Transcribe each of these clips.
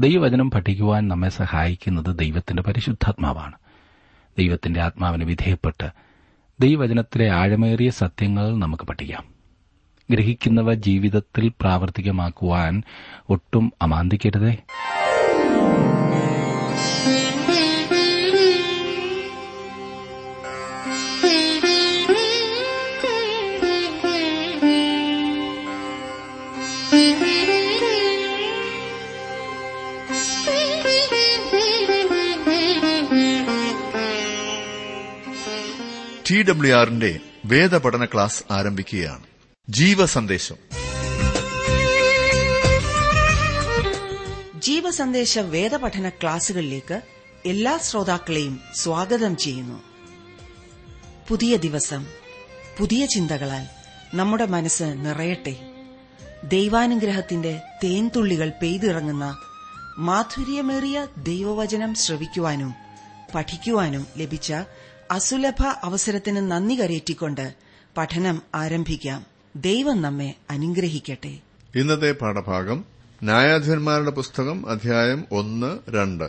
ദൈവവചനം പഠിക്കുവാൻ നമ്മെ സഹായിക്കുന്നത് ദൈവത്തിന്റെ പരിശുദ്ധാത്മാവാണ്. ദൈവത്തിന്റെ ആത്മാവിന് വിധേയപ്പെട്ട് ദൈവവചനത്തിലെ ആഴമേറിയ സത്യങ്ങൾ നമുക്ക് പഠിക്കാം. ഗ്രഹിക്കുന്നവ ജീവിതത്തിൽ പ്രാവർത്തികമാക്കുവാൻ ഒട്ടും അമാന്തിക്കരുതേ. ടി ഡബ്ല്യു ആറിന്റെ വേദപഠന ക്ലാസ് ആരംഭിക്കുകയാണ്. ജീവസന്ദേശം. ജീവസന്ദേശ വേദപഠന ക്ലാസുകളിലേക്ക് എല്ലാ ശ്രോതാക്കളെയും സ്വാഗതം ചെയ്യുന്നു. പുതിയ ദിവസം പുതിയ ചിന്തകളാൽ നമ്മുടെ മനസ്സ് നിറയട്ടെ. ദൈവാനുഗ്രഹത്തിന്റെ തേൻതുള്ളികൾ പെയ്തിറങ്ങുന്ന മാധുര്യമേറിയ ദൈവവചനം ശ്രവിക്കുവാനും പഠിക്കുവാനും ലഭിച്ച അസുലഭ അവസരത്തിന് നന്ദി കരയേറ്റിക്കൊണ്ട് പഠനം ആരംഭിക്കാം. ദൈവം നമ്മെ അനുഗ്രഹിക്കട്ടെ. ഇന്നത്തെ പാഠഭാഗം ന്യായാധിപന്മാരുടെ പുസ്തകം അധ്യായം ഒന്ന് രണ്ട്.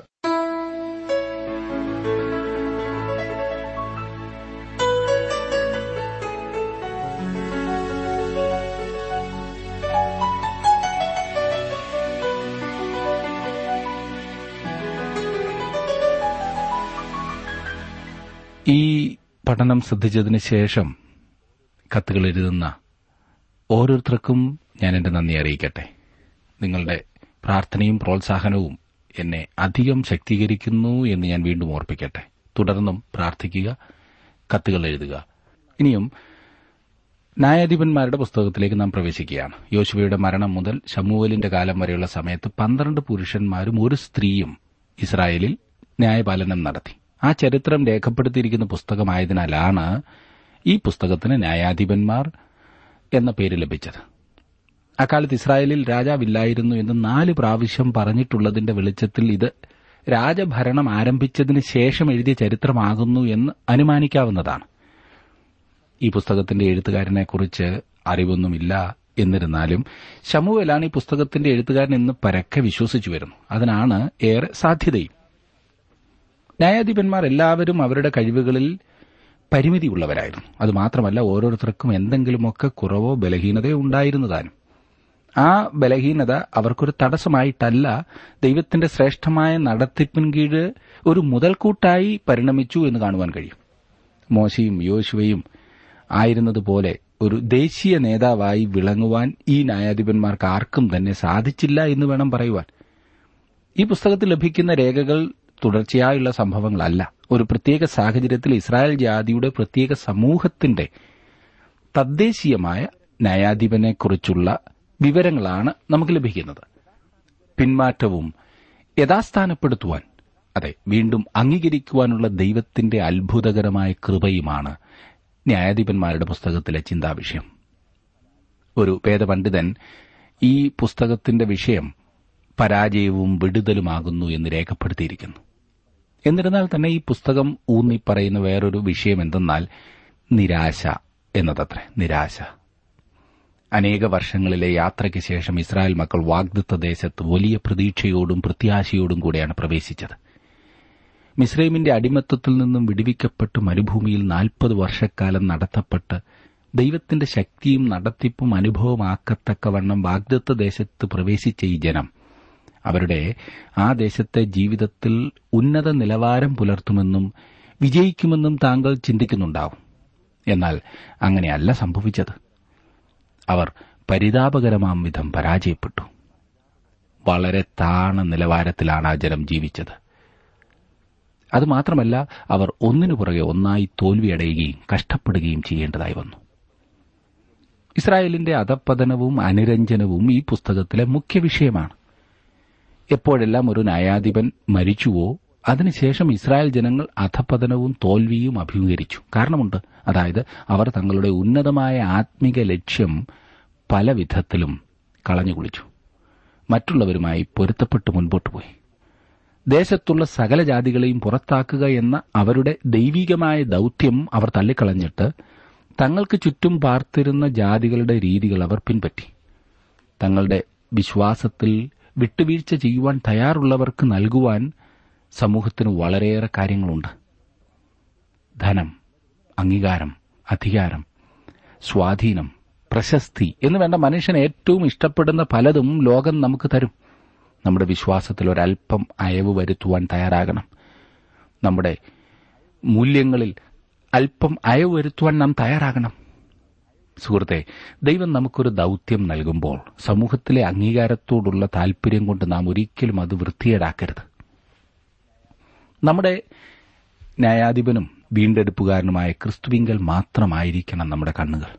ഈ പഠനം ശ്രദ്ധിച്ചതിന് ശേഷം കത്തുകൾ എഴുതുന്ന ഓരോരുത്തർക്കും ഞാൻ എന്റെ നന്ദി അറിയിക്കട്ടെ. നിങ്ങളുടെ പ്രാർത്ഥനയും പ്രോത്സാഹനവും എന്നെ അധികം ശക്തീകരിക്കുന്നു എന്ന് ഞാൻ വീണ്ടും ഓർപ്പിക്കട്ടെ. തുടർന്നും പ്രാർത്ഥിക്കുക കത്തുകൾ എഴുതുക. ഇനിയും ന്യായാധിപന്മാരുടെ പുസ്തകത്തിലേക്ക് നാം പ്രവേശിക്കുകയാണ്. യോശുവയുടെ മരണം മുതൽ ഷമുവലിന്റെ കാലം വരെയുള്ള സമയത്ത് പന്ത്രണ്ട് പുരുഷന്മാരും ഒരു സ്ത്രീയും ഇസ്രായേലിൽ ന്യായപാലനം നടത്തി. ആ ചരിത്രം രേഖപ്പെടുത്തിയിരിക്കുന്ന പുസ്തകമായതിനാലാണ് ഈ പുസ്തകത്തിന് ന്യായാധിപന്മാർ എന്ന പേര് ലഭിച്ചത്. അക്കാലത്ത് ഇസ്രായേലിൽ രാജാവില്ലായിരുന്നു എന്ന് നാല് പ്രാവശ്യം പറഞ്ഞിട്ടുള്ളതിന്റെ വെളിച്ചത്തിൽ ഇത് രാജഭരണം ആരംഭിച്ചതിന് ശേഷം എഴുതിയ ചരിത്രമാകുന്നു എന്ന് അനുമാനിക്കാവുന്നതാണ്. ഈ പുസ്തകത്തിന്റെ എഴുത്തുകാരനെക്കുറിച്ച് അറിവൊന്നുമില്ല എന്നിരുന്നാലും ശമുവേലാണ് ഈ പുസ്തകത്തിന്റെ എഴുത്തുകാരൻ എന്ന് പരക്കെ വിശ്വസിച്ചു വരുന്നു. അതിനാണ് ഏറെ സാധ്യതയും. ന്യായാധിപന്മാർ എല്ലാവരും അവരുടെ കഴിവുകളിൽ പരിമിതിയുള്ളവരായിരുന്നു. അതുമാത്രമല്ല ഓരോരുത്തർക്കും എന്തെങ്കിലുമൊക്കെ കുറവോ ബലഹീനതയോ ഉണ്ടായിരുന്നതാനും. ആ ബലഹീനത അവർക്കൊരു തടസ്സമായിട്ടല്ല ദൈവത്തിന്റെ ശ്രേഷ്ഠമായ നടത്തിപ്പിൻ കീഴ് ഒരു മുതൽക്കൂട്ടായി പരിണമിച്ചു എന്ന് കാണുവാൻ കഴിയും. മോശയും യോശുവയും ആയിരുന്നതുപോലെ ഒരു ദേശീയ നേതാവായി വിളങ്ങുവാൻ ഈ ന്യായാധിപന്മാർക്ക് ആർക്കും തന്നെ സാധിച്ചില്ല എന്ന് വേണം പറയുവാൻ. ഈ പുസ്തകത്തിൽ ലഭിക്കുന്ന രേഖകൾ തുടർച്ചയായുള്ള സംഭവങ്ങളല്ല. ഒരു പ്രത്യേക സാഹചര്യത്തിൽ ഇസ്രായേൽ ജാതിയുടെ പ്രത്യേക സമൂഹത്തിന്റെ തദ്ദേശീയമായ ന്യായാധിപനെക്കുറിച്ചുള്ള വിവരങ്ങളാണ് നമുക്ക് ലഭിക്കുന്നത്. പിന്മാറ്റവും യഥാസ്ഥാനപ്പെടുത്തുവാൻ അതെ വീണ്ടും അംഗീകരിക്കുവാനുള്ള ദൈവത്തിന്റെ അത്ഭുതകരമായ കൃപയുമാണ് ന്യായാധിപന്മാരുടെ പുസ്തകത്തിലെ ചിന്താവിഷയം. ഒരു വേദപണ്ഡിതൻ ഈ പുസ്തകത്തിന്റെ വിഷയം പരാജയവും വിടുതലുമാകുന്നു എന്ന് രേഖപ്പെടുത്തിയിരിക്കുന്നു. എന്നിരുന്നാൽ തന്നെ ഈ പുസ്തകം ഊന്നി പറയുന്ന വേറൊരു വിഷയം എന്തെന്നാൽ നിരാശ എന്നതത്രേ നിരാശ. അനേക വർഷങ്ങളിലെ യാത്രയ്ക്ക് ശേഷം ഇസ്രായേൽ മക്കൾ വാഗ്ദത്ത ദേശത്ത് വലിയ പ്രതീക്ഷയോടും പ്രത്യാശയോടും കൂടെയാണ് പ്രവേശിച്ചത്. മിസ്രൈമിന്റെ അടിമത്തത്തിൽ നിന്നും വിടുവിക്കപ്പെട്ട് മരുഭൂമിയിൽ നാൽപ്പത് വർഷക്കാലം നടത്തപ്പെട്ട് ദൈവത്തിന്റെ ശക്തിയും നടത്തിപ്പും അനുഭവമാക്കത്തക്കവണ്ണം വാഗ്ദത്ത ദേശത്ത് പ്രവേശിച്ച ഈ ജനം അവരുടെ ആ ദേശത്തെ ജീവിതത്തിൽ ഉന്നത നിലവാരം പുലർത്തുമെന്നും വിജയിക്കുമെന്നും താങ്കൾ ചിന്തിക്കുന്നുണ്ടാവും. എന്നാൽ അങ്ങനെയല്ല സംഭവിച്ചത്. അവർ പരിതാപകരമാം വിധം പരാജയപ്പെട്ടു. വളരെ താണ നിലവാരത്തിലാണ് ആ ജനം ജീവിച്ചത്. അതുമാത്രമല്ല അവർ ഒന്നിനു പുറകെ ഒന്നായി തോൽവിയടയുകയും കഷ്ടപ്പെടുകയും ചെയ്യേണ്ടതായി വന്നു. ഇസ്രായേലിന്റെ അധപ്പതനവും അനുരഞ്ജനവും ഈ പുസ്തകത്തിലെ മുഖ്യ വിഷയമാണ്. എപ്പോഴെല്ലാം ഒരു ന്യായാധിപൻ മരിച്ചുവോ അതിനുശേഷം ഇസ്രായേൽ ജനങ്ങൾ അധപതനവും തോൽവിയും അഭിമുഖീകരിച്ചു. കാരണമുണ്ട് അതായത് അവർ തങ്ങളുടെ ഉന്നതമായ ആത്മീക ലക്ഷ്യം പല വിധത്തിലും കളഞ്ഞുകുളിച്ചു. മറ്റുള്ളവരുമായി പൊരുത്തപ്പെട്ട് മുൻപോട്ട് പോയി. ദേശത്തുള്ള സകല ജാതികളെയും പുറത്താക്കുക എന്ന അവരുടെ ദൈവികമായ ദൌത്യം അവർ തള്ളിക്കളഞ്ഞിട്ട് തങ്ങൾക്ക് ചുറ്റും പാർത്തിരുന്ന ജാതികളുടെ രീതികൾ അവർ പിൻപറ്റി. തങ്ങളുടെ വിശ്വാസത്തിൽ വിട്ടുവീഴ്ച ചെയ്യുവാൻ തയ്യാറുള്ളവർക്ക് നൽകുവാൻ സമൂഹത്തിന് വളരെയേറെ കാര്യങ്ങളുണ്ട്. ധനം അംഗീകാരം അധികാരം സ്വാധീനം പ്രശസ്തി എന്ന് വേണ്ട മനുഷ്യൻ ഏറ്റവും ഇഷ്ടപ്പെടുന്ന പലതും ലോകം നമുക്ക് തരും. നമ്മുടെ വിശ്വാസത്തിൽ ഒരല്പം അയവ് വരുത്തുവാൻ തയ്യാറാകണം. നമ്മുടെ മൂല്യങ്ങളിൽ അല്പം അയവ് വരുത്തുവാൻ നാം തയ്യാറാകണം. സുഹൃത്തെ ദൈവം നമുക്കൊരു ദൌത്യം നൽകുമ്പോൾ സമൂഹത്തിലെ അംഗീകാരത്തോടുള്ള താൽപര്യം കൊണ്ട് നാം ഒരിക്കലും അത് വൃത്തികേടാക്കരുത്. നമ്മുടെ ന്യായാധിപനും വീണ്ടെടുപ്പുകാരനുമായ ക്രിസ്തുവിങ്കൽ മാത്രമായിരിക്കണം നമ്മുടെ കണ്ണുകൾ.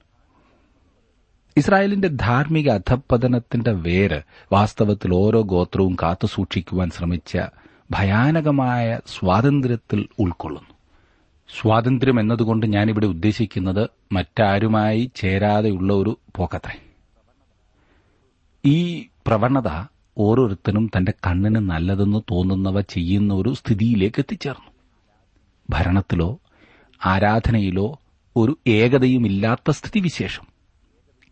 ഇസ്രായേലിന്റെ ധാർമ്മിക അധപ്പതനത്തിന്റെ വേര് വാസ്തവത്തിൽ ഓരോ ഗോത്രവും കാത്തുസൂക്ഷിക്കുവാൻ ശ്രമിച്ച ഭയാനകമായ സ്വാതന്ത്ര്യത്തിൽ ഉൾക്കൊള്ളുന്നു. സ്വാതന്ത്ര്യം എന്നതുകൊണ്ട് ഞാനിവിടെ ഉദ്ദേശിക്കുന്നത് മറ്റാരുമായി ചേരാതെയുള്ള ഒരു പോക്കത്രേ. ഈ പ്രവണത ഓരോരുത്തരും തന്റെ കണ്ണിന് നല്ലതെന്ന് തോന്നുന്നവ ചെയ്യുന്ന ഒരു സ്ഥിതിയിലേക്ക് എത്തിച്ചേർന്നു. ഭരണത്തിലോ ആരാധനയിലോ ഒരു ഏകതയുമില്ലാത്ത സ്ഥിതിവിശേഷം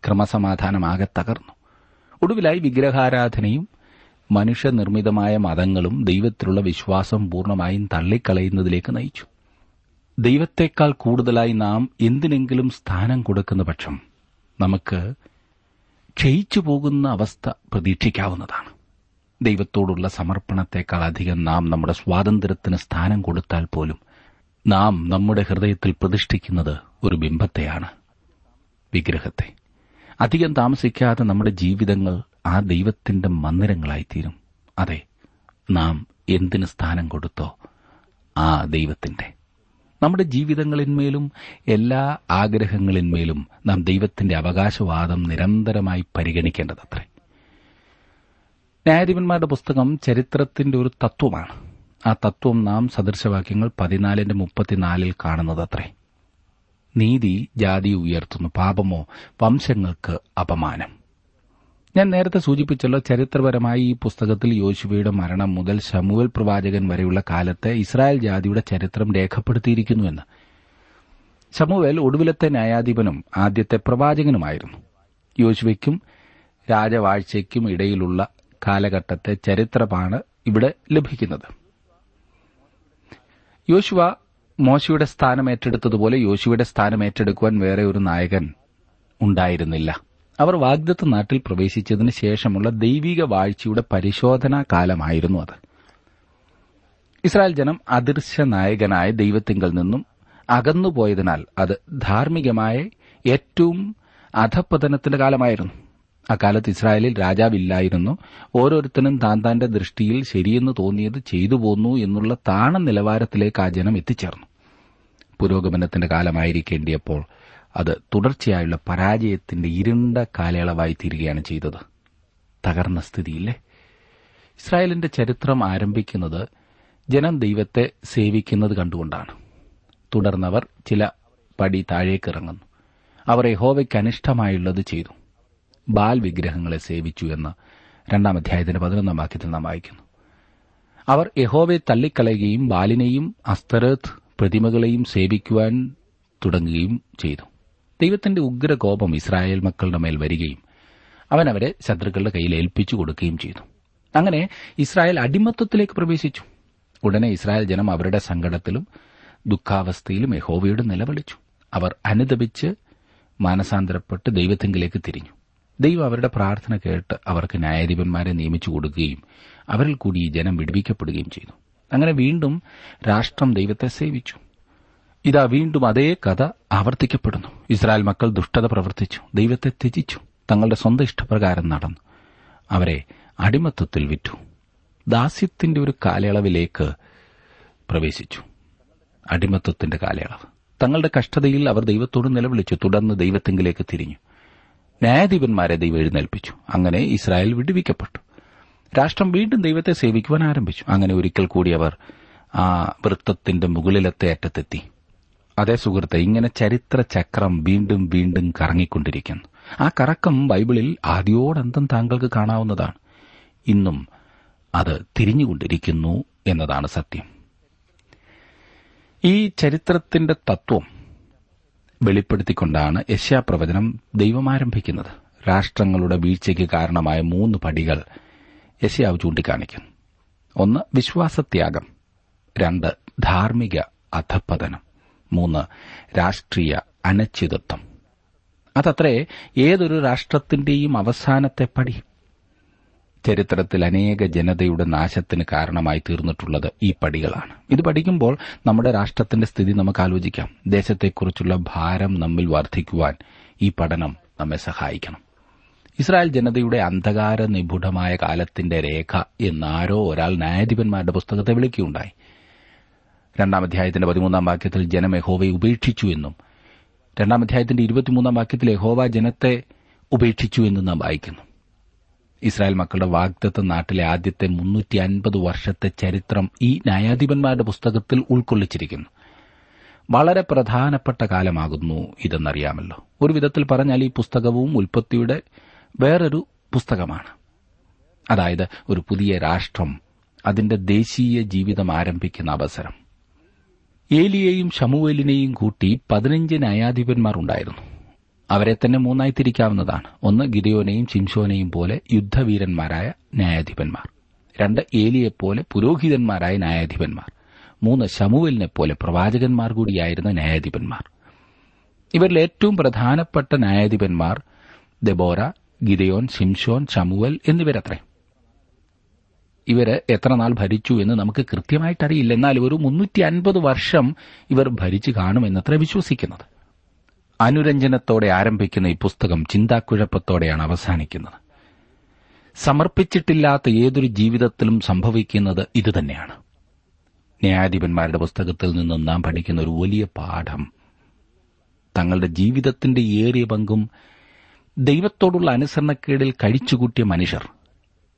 ക്രമസമാധാനമാകെ തകർന്നു. ഒടുവിലായി വിഗ്രഹാരാധനയും മനുഷ്യനിർമ്മിതമായ മതങ്ങളും ദൈവത്തിലുള്ള വിശ്വാസം പൂർണമായും തള്ളിക്കളയുന്നതിലേക്ക് നയിച്ചു. ദൈവത്തെക്കാൾ കൂടുതലായി നാം എന്തിനെങ്കിലും സ്ഥാനം കൊടുക്കുന്ന പക്ഷം നമുക്ക് ക്ഷയിച്ചു പോകുന്ന അവസ്ഥ പ്രതീക്ഷിക്കാവുന്നതാണ്. ദൈവത്തോടുള്ള സമർപ്പണത്തെക്കാൾ അധികം നാം നമ്മുടെ സ്വാതന്ത്ര്യത്തിന് സ്ഥാനം കൊടുത്താൽ പോലും നാം നമ്മുടെ ഹൃദയത്തിൽ പ്രതിഷ്ഠിക്കുന്നത് ഒരു ബിംബത്തെയാണ് വിഗ്രഹത്തെ. അധികം താമസിക്കാതെ നമ്മുടെ ജീവിതങ്ങൾ ആ ദൈവത്തിന്റെ മന്ദിരങ്ങളായിത്തീരും. അതെ നാം എന്തിന് സ്ഥാനം കൊടുത്തോ ആ ദൈവത്തിന്റെ. നമ്മുടെ ജീവിതങ്ങളിന്മേലും എല്ലാ ആഗ്രഹങ്ങളിന്മേലും നാം ദൈവത്തിന്റെ അവകാശവാദം നിരന്തരമായി പരിഗണിക്കേണ്ടതത്രേ. ന്യായാധിപന്മാരുടെ പുസ്തകം ചരിത്രത്തിന്റെ ഒരു തത്വമാണ്. ആ തത്വം നാം സദൃശവാക്യങ്ങൾ പതിനാലിന്റെ മുപ്പത്തിനാലിൽ കാണുന്നതത്രേ. നീതി ജാതി ഉയർത്തുന്നു. പാപമോ വംശങ്ങൾക്ക് അപമാനം. ഞാൻ നേരത്തെ സൂചിപ്പിച്ചല്ലോ ചരിത്രപരമായി ഈ പുസ്തകത്തിൽ യോശുവയുടെ മരണം മുതൽ ശമുവൽ പ്രവാചകൻ വരെയുള്ള കാലത്തെ ഇസ്രായേൽ ജാതിയുടെ ചരിത്രം രേഖപ്പെടുത്തിയിരിക്കുന്നുവെന്ന് ശമുവേൽ ഒടുവിലത്തെ ന്യായാധിപനും ആദ്യത്തെ പ്രവാചകനുമായിരുന്നു. യോശുവയ്ക്കും രാജവാഴ്ചയ്ക്കും ഇടയിലുള്ള കാലഘട്ടത്തെ ചരിത്രമാണ് ഇവിടെ ലഭിക്കുന്നത്. യോശുവ മോശയുടെ സ്ഥാനം ഏറ്റെടുത്തതുപോലെ യോശുവയുടെ സ്ഥാനം ഏറ്റെടുക്കുവാൻ വേറെ ഒരു നായകൻ ഉണ്ടായിരുന്നില്ല. അവർ വാഗ്ദത്ത നാട്ടിൽ പ്രവേശിച്ചതിന് ശേഷമുള്ള ദൈവിക വാഴ്ചയുടെ പരിശോധനാ കാലമായിരുന്നു അത്. ഇസ്രായേൽ ജനം അദൃശ്യ നായകനായ ദൈവത്തിങ്കൽ നിന്നും അകന്നുപോയതിനാൽ അത് ധാർമ്മികമായ ഏറ്റവും അധപ്പതനത്തിന്റെ കാലമായിരുന്നു. അക്കാലത്ത് ഇസ്രായേലിൽ രാജാവില്ലായിരുന്നു. ഓരോരുത്തരും താൻ താന്റെ ദൃഷ്ടിയിൽ ശരിയെന്ന് തോന്നിയത് ചെയ്തു പോന്നു എന്നുള്ള താണ നിലവാരത്തിലേക്ക് ആ ജനം എത്തിച്ചേർന്നു. പുരോഗമനത്തിന്റെ കാലമായിരിക്കേണ്ടിയപ്പോൾ അത് തുടർച്ചയായുള്ള പരാജയത്തിന്റെ ഇരുണ്ട കാലയളവായി തീരുകയാണ് ചെയ്തത്. തകർന്ന സ്ഥിതിയില്ലേ? ഇസ്രായേലിന്റെ ചരിത്രം ആരംഭിക്കുന്നത് ജനം ദൈവത്തെ സേവിക്കുന്നത് കണ്ടുകൊണ്ടാണ്. തുടർന്നവർ ചില പടി താഴേക്കിറങ്ങുന്നു അവർ യഹോവയ്ക്ക് അനിഷ്ടമായുള്ളത് ചെയ്തു. ബാൽ വിഗ്രഹങ്ങളെ സേവിച്ചു എന്ന് രണ്ടാം അധ്യായത്തിന്റെ പതിനൊന്നാം വാക്യത്തിൽ നാം വായിക്കുന്നു. അവർ യഹോവയെ തള്ളിക്കളയുകയും ബാലിനെയും അസ്തരത്ത് പ്രതിമകളെയും സേവിക്കുവാൻ തുടങ്ങുകയും ചെയ്തു. ദൈവത്തിന്റെ ഉഗ്രകോപം ഇസ്രായേൽ മക്കളുടെ മേൽ വരികയും അവൻ അവരെ ശത്രുക്കളുടെ കയ്യിൽ ഏൽപ്പിച്ചു കൊടുക്കുകയും ചെയ്തു. അങ്ങനെ ഇസ്രായേൽ അടിമത്വത്തിലേക്ക് പ്രവേശിച്ചു. ഉടനെ ഇസ്രായേൽ ജനം അവരുടെ സങ്കടത്തിലും ദുഃഖാവസ്ഥയിലും യഹോവയോട് നിലവിളിച്ചു. അവർ അനുദപിച്ച് മാനസാന്തരപ്പെട്ട് ദൈവത്തെങ്കിലേക്ക് തിരിഞ്ഞു. ദൈവം അവരുടെ പ്രാർത്ഥന കേട്ട് അവർക്ക് ന്യായാധിപന്മാരെ നിയമിച്ചു കൊടുക്കുകയും അവരിൽ കൂടി ഈ ജനം വിടുവിക്കപ്പെടുകയും ചെയ്തു. അങ്ങനെ വീണ്ടും രാഷ്ട്രം ദൈവത്തെ സേവിച്ചു. ഇതാ വീണ്ടും അതേ കഥ ആവർത്തിക്കപ്പെടുന്നു. ഇസ്രായേൽ മക്കൾ ദുഷ്ടത പ്രവർത്തിച്ചു ദൈവത്തെ ത്യജിച്ചു തങ്ങളുടെ സ്വന്തം ഇഷ്ടപ്രകാരം നടന്നു. അവരെ അടിമത്തത്തിൽ വിറ്റു. ദാസ്യത്തിന്റെ ഒരു കാലയളവിലേക്ക് പ്രവേശിച്ചു. അടിമത്തത്തിന്റെ കാലയളവ്. തങ്ങളുടെ കഷ്ടതയിൽ അവർ ദൈവത്തോട് നിലവിളിച്ചു തുടർന്ന് ദൈവത്തെങ്കിലേക്ക് തിരിഞ്ഞു. ന്യായാധിപന്മാരെ ദൈവം എഴുന്നേൽപ്പിച്ചു. അങ്ങനെ ഇസ്രായേൽ വിടുവിക്കപ്പെട്ടു. രാഷ്ട്രം വീണ്ടും ദൈവത്തെ സേവിക്കുവാൻ ആരംഭിച്ചു. അങ്ങനെ ഒരിക്കൽ കൂടി അവർ ആ വൃത്തത്തിന്റെ മുകളിലത്തെ അറ്റത്തെത്തി. അതേ സുഹൃത്തെ ഇങ്ങനെ ചരിത്ര ചക്രം വീണ്ടും വീണ്ടും കറങ്ങിക്കൊണ്ടിരിക്കുന്നു. ആ കറക്കം ബൈബിളിൽ ആദ്യോടന്തം താങ്കൾക്ക് കാണാവുന്നതാണ്. ഇന്നും അത് തിരിഞ്ഞുകൊണ്ടിരിക്കുന്നു എന്നതാണ് സത്യം. ഈ ചരിത്രത്തിന്റെ തത്വം വെളിപ്പെടുത്തിക്കൊണ്ടാണ് യശ്യാപ്രവചനം ദൈവം ആരംഭിക്കുന്നത് രാഷ്ട്രങ്ങളുടെ വീഴ്ചയ്ക്ക് കാരണമായ മൂന്ന് പടികൾ യശ്യാവ് ചൂണ്ടിക്കാണിക്കുന്നു. ഒന്ന് വിശ്വാസത്യാഗം. രണ്ട് ധാർമ്മിക അധപ്പതനം മൂന്ന് രാഷ്ട്രീയ അനിശ്ചിതത്വം അതത്രേ ഏതൊരു രാഷ്ട്രത്തിന്റെയും അവസാനത്തെ പടി. ചരിത്രത്തിൽ അനേക ജനതയുടെ നാശത്തിന് കാരണമായി തീർന്നിട്ടുള്ളത് ഈ പടികളാണ്. ഇത് പഠിക്കുമ്പോൾ നമ്മുടെ രാഷ്ട്രത്തിന്റെ സ്ഥിതി നമുക്ക് ആലോചിക്കാം. ദേശത്തെക്കുറിച്ചുള്ള ഭാരം നമ്മിൽ വർദ്ധിക്കുവാൻ ഈ പഠനം നമ്മെ സഹായിക്കണം. ഇസ്രായേൽ ജനതയുടെ അന്ധകാര നിപുണമായ കാലത്തിന്റെ രേഖ എന്നാരോ ഒരാൾ ന്യായാധിപന്മാരുടെ പുസ്തകത്തെ വിളിക്കുകയുണ്ടായി. രണ്ടാം അധ്യായത്തിന്റെ പതിമൂന്നാം വാക്യത്തിൽ ജനം യഹോവയെ ഉപേക്ഷിച്ചു എന്നും രണ്ടാം അധ്യായത്തിന്റെ ഇരുപത്തിമൂന്നാം വാക്യത്തിൽ യഹോവ ജനത്തെ ഉപേക്ഷിച്ചു എന്നും നാം വായിക്കുന്നു. ഇസ്രായേൽ മക്കളുടെ വാഗ്ദത്ത നാട്ടിലെ ആദ്യത്തെ മുന്നൂറ്റി അൻപത് വർഷത്തെ ചരിത്രം ഈ ന്യായാധിപന്മാരുടെ പുസ്തകത്തിൽ ഉൾക്കൊള്ളിച്ചിരിക്കുന്നു. വളരെ പ്രധാനപ്പെട്ട കാലമാകുന്നു ഇതെന്നറിയാമല്ലോ. ഒരു വിധത്തിൽ പറഞ്ഞാൽ ഈ പുസ്തകവും ഉൽപ്പത്തിയുടെ വേറൊരു പുസ്തകമാണ്. അതായത് ഒരു പുതിയ രാഷ്ട്രം അതിന്റെ ദേശീയ ജീവിതം ആരംഭിക്കുന്ന അവസരം. ഏലിയെയും ഷമുവേലിനെയും കൂട്ടി പതിനഞ്ച് ന്യായാധിപന്മാർ ഉണ്ടായിരുന്നു അവരെ തന്നെ മൂന്നായി തിരിക്കാവുന്നതാണ്. ഒന്ന് ഗിരിയോനെയും ചിംഷോനെയും പോലെ യുദ്ധവീരന്മാരായ ന്യായാധിപന്മാർ. രണ്ട് ഏലിയെപ്പോലെ പുരോഹിതന്മാരായ ന്യായാധിപന്മാർ. മൂന്ന് ശമുവലിനെ പോലെ പ്രവാചകന്മാർ കൂടിയായിരുന്ന ന്യായാധിപന്മാർ. ഇവരിൽ ഏറ്റവും പ്രധാനപ്പെട്ട ന്യായാധിപന്മാർ ദെബോര ഗിദയോൻ ഷിംഷോൻ ഷമുവൽ എന്നിവരത്രേ. ഇവർ എത്ര നാൾ ഭരിച്ചു എന്ന് നമുക്ക് കൃത്യമായിട്ടറിയില്ല. എന്നാൽ ഒരു മുന്നൂറ്റി അൻപത് വർഷം ഇവർ ഭരിച്ചു കാണുമെന്നത്ര വിശ്വസിക്കുന്നത്. അനുരഞ്ജനത്തോടെ ആരംഭിക്കുന്ന ഈ പുസ്തകം ചിന്താക്കുഴപ്പത്തോടെയാണ് അവസാനിക്കുന്നത്. സമർപ്പിച്ചിട്ടില്ലാത്ത ഏതൊരു ജീവിതത്തിലും സംഭവിക്കുന്നത് ഇതുതന്നെയാണ്. ന്യായാധിപന്മാരുടെ പുസ്തകത്തിൽ നിന്നും നാം പഠിക്കുന്ന ഒരു വലിയ പാഠം. തങ്ങളുടെ ജീവിതത്തിന്റെ ഏറിയ പങ്കും ദൈവത്തോടുള്ള അനുസരണക്കേടിൽ കഴിച്ചുകൂട്ടിയ മനുഷ്യർ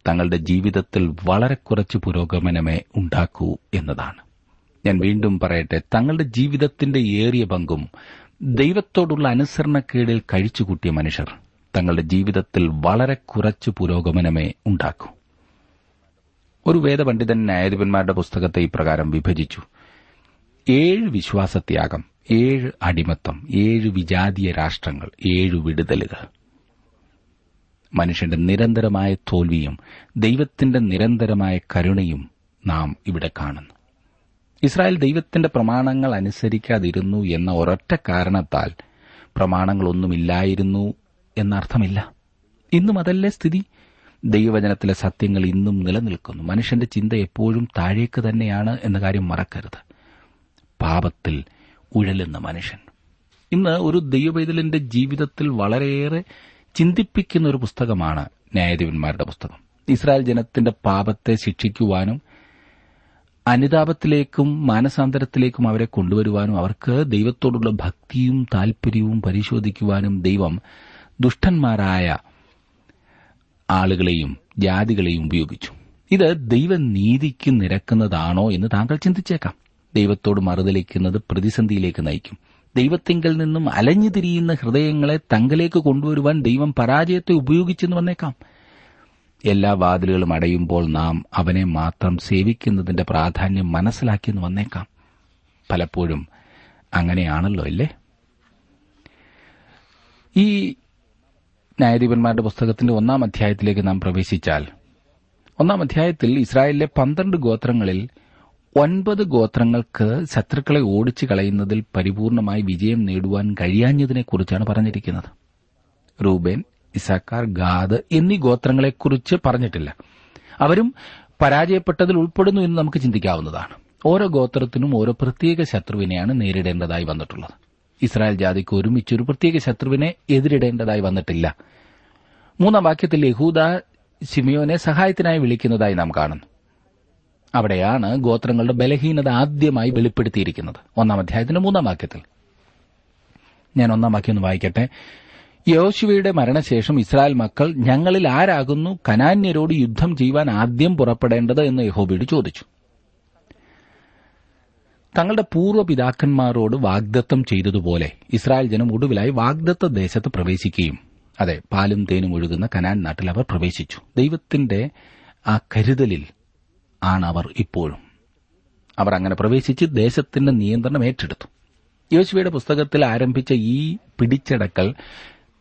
തങ്ങളുടെ ജീവിതത്തിൽ വളരെ കുറച്ച് പുരോഗമനമേ ഉണ്ടാക്കൂ എന്നതാണ്. ഞാൻ വീണ്ടും പറയട്ടെ തങ്ങളുടെ ജീവിതത്തിന്റെ ഏറിയ പങ്കും ദൈവത്തോടുള്ള അനുസരണക്കേടിൽ കഴിച്ചുകൂട്ടിയ മനുഷ്യർ തങ്ങളുടെ ജീവിതത്തിൽ വളരെ കുറച്ച് പുരോഗമനമേ ഉണ്ടാക്കൂ. ഒരു വേദപണ്ഡിതൻ ന്യായാധിപന്മാരുടെ പുസ്തകത്തെ ഇപ്രകാരം വിഭജിച്ചു. ഏഴ് വിശ്വാസത്യാഗം ഏഴ് അടിമത്തം ഏഴ് വിജാതീയ രാഷ്ട്രങ്ങൾ ഏഴ് വിടുതലുകൾ. മനുഷ്യന്റെ നിരന്തരമായ തോൽവിയും ദൈവത്തിന്റെ നിരന്തരമായ കരുണയും നാം ഇവിടെ കാണുന്നു. ഇസ്രായേൽ ദൈവത്തിന്റെ പ്രമാണങ്ങൾ അനുസരിക്കാതിരുന്നു എന്ന ഒരൊറ്റ കാരണത്താൽ പ്രമാണങ്ങളൊന്നുമില്ലായിരുന്നു എന്നർത്ഥമില്ല. ഇന്നും അതല്ലേ സ്ഥിതി? ദൈവവചനത്തിലെ സത്യങ്ങൾ ഇന്നും നിലനിൽക്കുന്നു. മനുഷ്യന്റെ ചിന്ത എപ്പോഴും താഴേക്ക് തന്നെയാണ് എന്ന കാര്യം മറക്കരുത്. പാപത്തിൽ ഉഴലുന്ന മനുഷ്യൻ. ഇന്ന് ഒരു ദൈവവൈതലിന്റെ ജീവിതത്തിൽ വളരെയേറെ ചിന്തിപ്പിക്കുന്ന ഒരു പുസ്തകമാണ് ന്യായാധിപന്മാരുടെ പുസ്തകം. ഇസ്രായേൽ ജനത്തിന്റെ പാപത്തെ ശിക്ഷിക്കുവാനും അനുതാപത്തിലേക്കും മാനസാന്തരത്തിലേക്കും അവരെ കൊണ്ടുവരുവാനും അവർക്ക് ദൈവത്തോടുള്ള ഭക്തിയും താൽപര്യവും പരിശോധിക്കുവാനും ദൈവം ദുഷ്ടന്മാരായ ആളുകളെയും ജാതികളെയും ഉപയോഗിച്ചു. ഇത് ദൈവനീതിക്ക് നിരക്കുന്നതാണോ എന്ന് താങ്കൾ ചിന്തിച്ചേക്കാം. ദൈവത്തോട് മറുതലിക്കുന്നത് പ്രതിസന്ധിയിലേക്ക് നയിക്കും. ദൈവത്തിങ്കിൽ നിന്നും അലഞ്ഞു തിരിയുന്ന ഹൃദയങ്ങളെ തങ്കലേക്ക് കൊണ്ടുവരുവാൻ ദൈവം പരാജയത്തെ ഉപയോഗിച്ചെന്ന് വന്നേക്കാം. എല്ലാ വാതിലുകളും അടയുമ്പോൾ നാം അവനെ മാത്രം സേവിക്കുന്നതിന്റെ പ്രാധാന്യം മനസ്സിലാക്കിയെന്ന് വന്നേക്കാം. പലപ്പോഴും അങ്ങനെയാണല്ലോ അല്ലേ? ഈ ന്യായാധിപന്മാരുടെ പുസ്തകത്തിന്റെ ഒന്നാം അധ്യായത്തിലേക്ക് നാം പ്രവേശിച്ചാൽ ഒന്നാം അധ്യായത്തിൽ ഇസ്രായേലിലെ പന്ത്രണ്ട് ഗോത്രങ്ങളിൽ ഒൻപത് ഗോത്രങ്ങൾക്ക് ശത്രുക്കളെ ഓടിച്ചു കളയുന്നതിൽ പരിപൂർണമായി വിജയം നേടുവാൻ കഴിയാഞ്ഞതിനെക്കുറിച്ചാണ് പറഞ്ഞിരിക്കുന്നത്. റൂബേൻ ഇസാക്കാർ ഗാദ് എന്നീ ഗോത്രങ്ങളെക്കുറിച്ച് പറഞ്ഞിട്ടില്ല. അവരും പരാജയപ്പെട്ടതിൽ ഉൾപ്പെടുന്നു എന്ന് നമുക്ക് ചിന്തിക്കാവുന്നതാണ്. ഓരോ ഗോത്രത്തിനും ഓരോ പ്രത്യേക ശത്രുവിനെയാണ് നേരിടേണ്ടതായി വന്നിട്ടുള്ളത്. ഇസ്രായേൽ ജാതിക്ക് ഒരുമിച്ച് ഒരു പ്രത്യേക ശത്രുവിനെ എതിരിടേണ്ടതായി വന്നിട്ടില്ല. മൂന്നാം വാക്യത്തിൽ യഹൂദ സിമിയോനെ സഹായത്തിനായി വിളിക്കുന്നതായി നാം കാണുന്നു. അവിടെയാണ് ഗോത്രങ്ങളുടെ ബലഹീനത ആദ്യമായി വെളിപ്പെടുത്തിയിരിക്കുന്നത്. ഒന്നാം അധ്യായത്തിന്റെ മൂന്നാം വാക്യത്തിൽ. ഞാൻ ഒന്നാം വാക്യം ഒന്ന് വായിക്കട്ടെ. യോശുവയുടെ മരണശേഷം ഇസ്രായേൽ മക്കൾ ഞങ്ങളിൽ ആരാകുന്നു? കനാന്യരോട് യുദ്ധം ചെയ്യുവാൻ ആദ്യം പുറപ്പെടേണ്ടത് എന്ന് യഹോബയോട് ചോദിച്ചു. തങ്ങളുടെ പൂർവപിതാക്കന്മാരോട് വാഗ്ദത്തം ചെയ്തതുപോലെ ഇസ്രായേൽ ജനം ഒടുവിലായി വാഗ്ദത്ത ദേശത്ത് പ്രവേശിക്കുകയും അതെ പാലും തേനും ഒഴുകുന്ന കനാൻ നാട്ടിൽ അവർ പ്രവേശിച്ചു. ദൈവത്തിന്റെ ആ കരുതലിൽ ആണ് അവർ ഇപ്പോഴും. അവർ അങ്ങനെ പ്രവേശിച്ച് ദേശത്തിന്റെ നിയന്ത്രണം ഏറ്റെടുത്തു. യോശുവയുടെ പുസ്തകത്തിൽ ആരംഭിച്ച ഈ പിടിച്ചടക്കൽ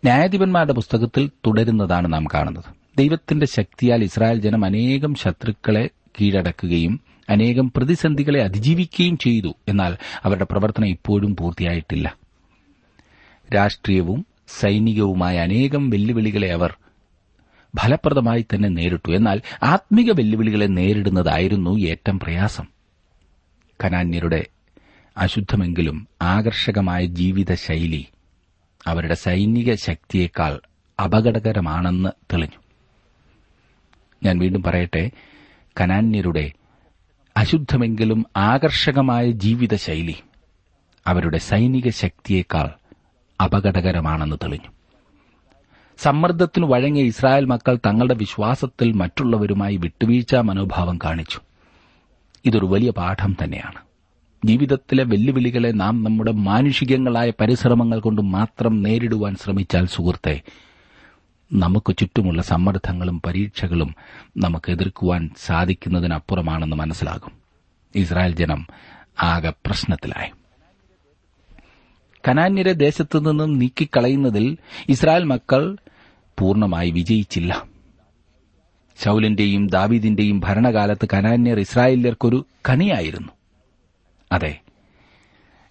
ന്യായാധിപന്മാരുടെ പുസ്തകത്തിൽ തുടരുന്നതാണ് നാം കാണുന്നത്. ദൈവത്തിന്റെ ശക്തിയാൽ ഇസ്രായേൽ ജനം അനേകം ശത്രുക്കളെ കീഴടക്കുകയും അനേകം പ്രതിസന്ധികളെ അതിജീവിക്കുകയും ചെയ്തു. എന്നാൽ അവരുടെ പ്രവർത്തനം ഇപ്പോഴും പൂർത്തിയായിട്ടില്ല. രാഷ്ട്രീയവും സൈനികവുമായ അനേകം വെല്ലുവിളികളെ അവർ ഫലപ്രദമായി തന്നെ നേരിട്ടു. എന്നാൽ ആത്മിക വെല്ലുവിളികളെ നേരിടുന്നതായിരുന്നു ഏറ്റവും പ്രയാസം. കനാന്യരുടെ അശുദ്ധമെങ്കിലും ആകർഷകമായ ജീവിതശൈലി അവരുടെ സൈനിക ശക്തിയേക്കാൾ അപകടകരമാണെന്ന് തെളിഞ്ഞു. ഞാൻ വീണ്ടും പറയട്ടെ കനാന്യരുടെ അശുദ്ധമെങ്കിലും ആകർഷകമായ ജീവിതശൈലി അവരുടെ സൈനിക ശക്തിയേക്കാൾ അപകടകരമാണെന്ന് തെളിഞ്ഞു. സമ്മർദ്ദത്തിനു വഴങ്ങിയ ഇസ്രായേൽ മക്കൾ തങ്ങളുടെ വിശ്വാസത്തിൽ മറ്റുള്ളവരുമായി വിട്ടുവീഴ്ച മനോഭാവം കാണിച്ചു. ഇതൊരു വലിയ പാഠം തന്നെയാണ്. ജീവിതത്തിലെ വെല്ലുവിളികളെ നാം നമ്മുടെ മാനുഷികങ്ങളായ പരിശ്രമങ്ങൾ കൊണ്ട് മാത്രം നേരിടുവാൻ ശ്രമിച്ചാൽ സുഹൃത്തെ നമുക്ക് ചുറ്റുമുള്ള സമ്മർദ്ദങ്ങളും പരീക്ഷകളും നമുക്ക് എതിർക്കുവാൻ സാധിക്കുന്നതിനപ്പുറമാണെന്ന് മനസ്സിലാകും. ഇസ്രായേൽ ജനം ആകെ പ്രശ്നത്തിലായി. കനാന്യരെ ദേശത്തു നിന്നും നീക്കിക്കളയുന്നതിൽ ഇസ്രായേൽ മക്കൾ പൂർണമായി വിജയിച്ചില്ല. ശൌലിന്റെയും ദാവീദിന്റെയും ഭരണകാലത്ത് കനാന്യർ ഇസ്രായേല്യർക്കൊരു കണിയായിരുന്നു അതെ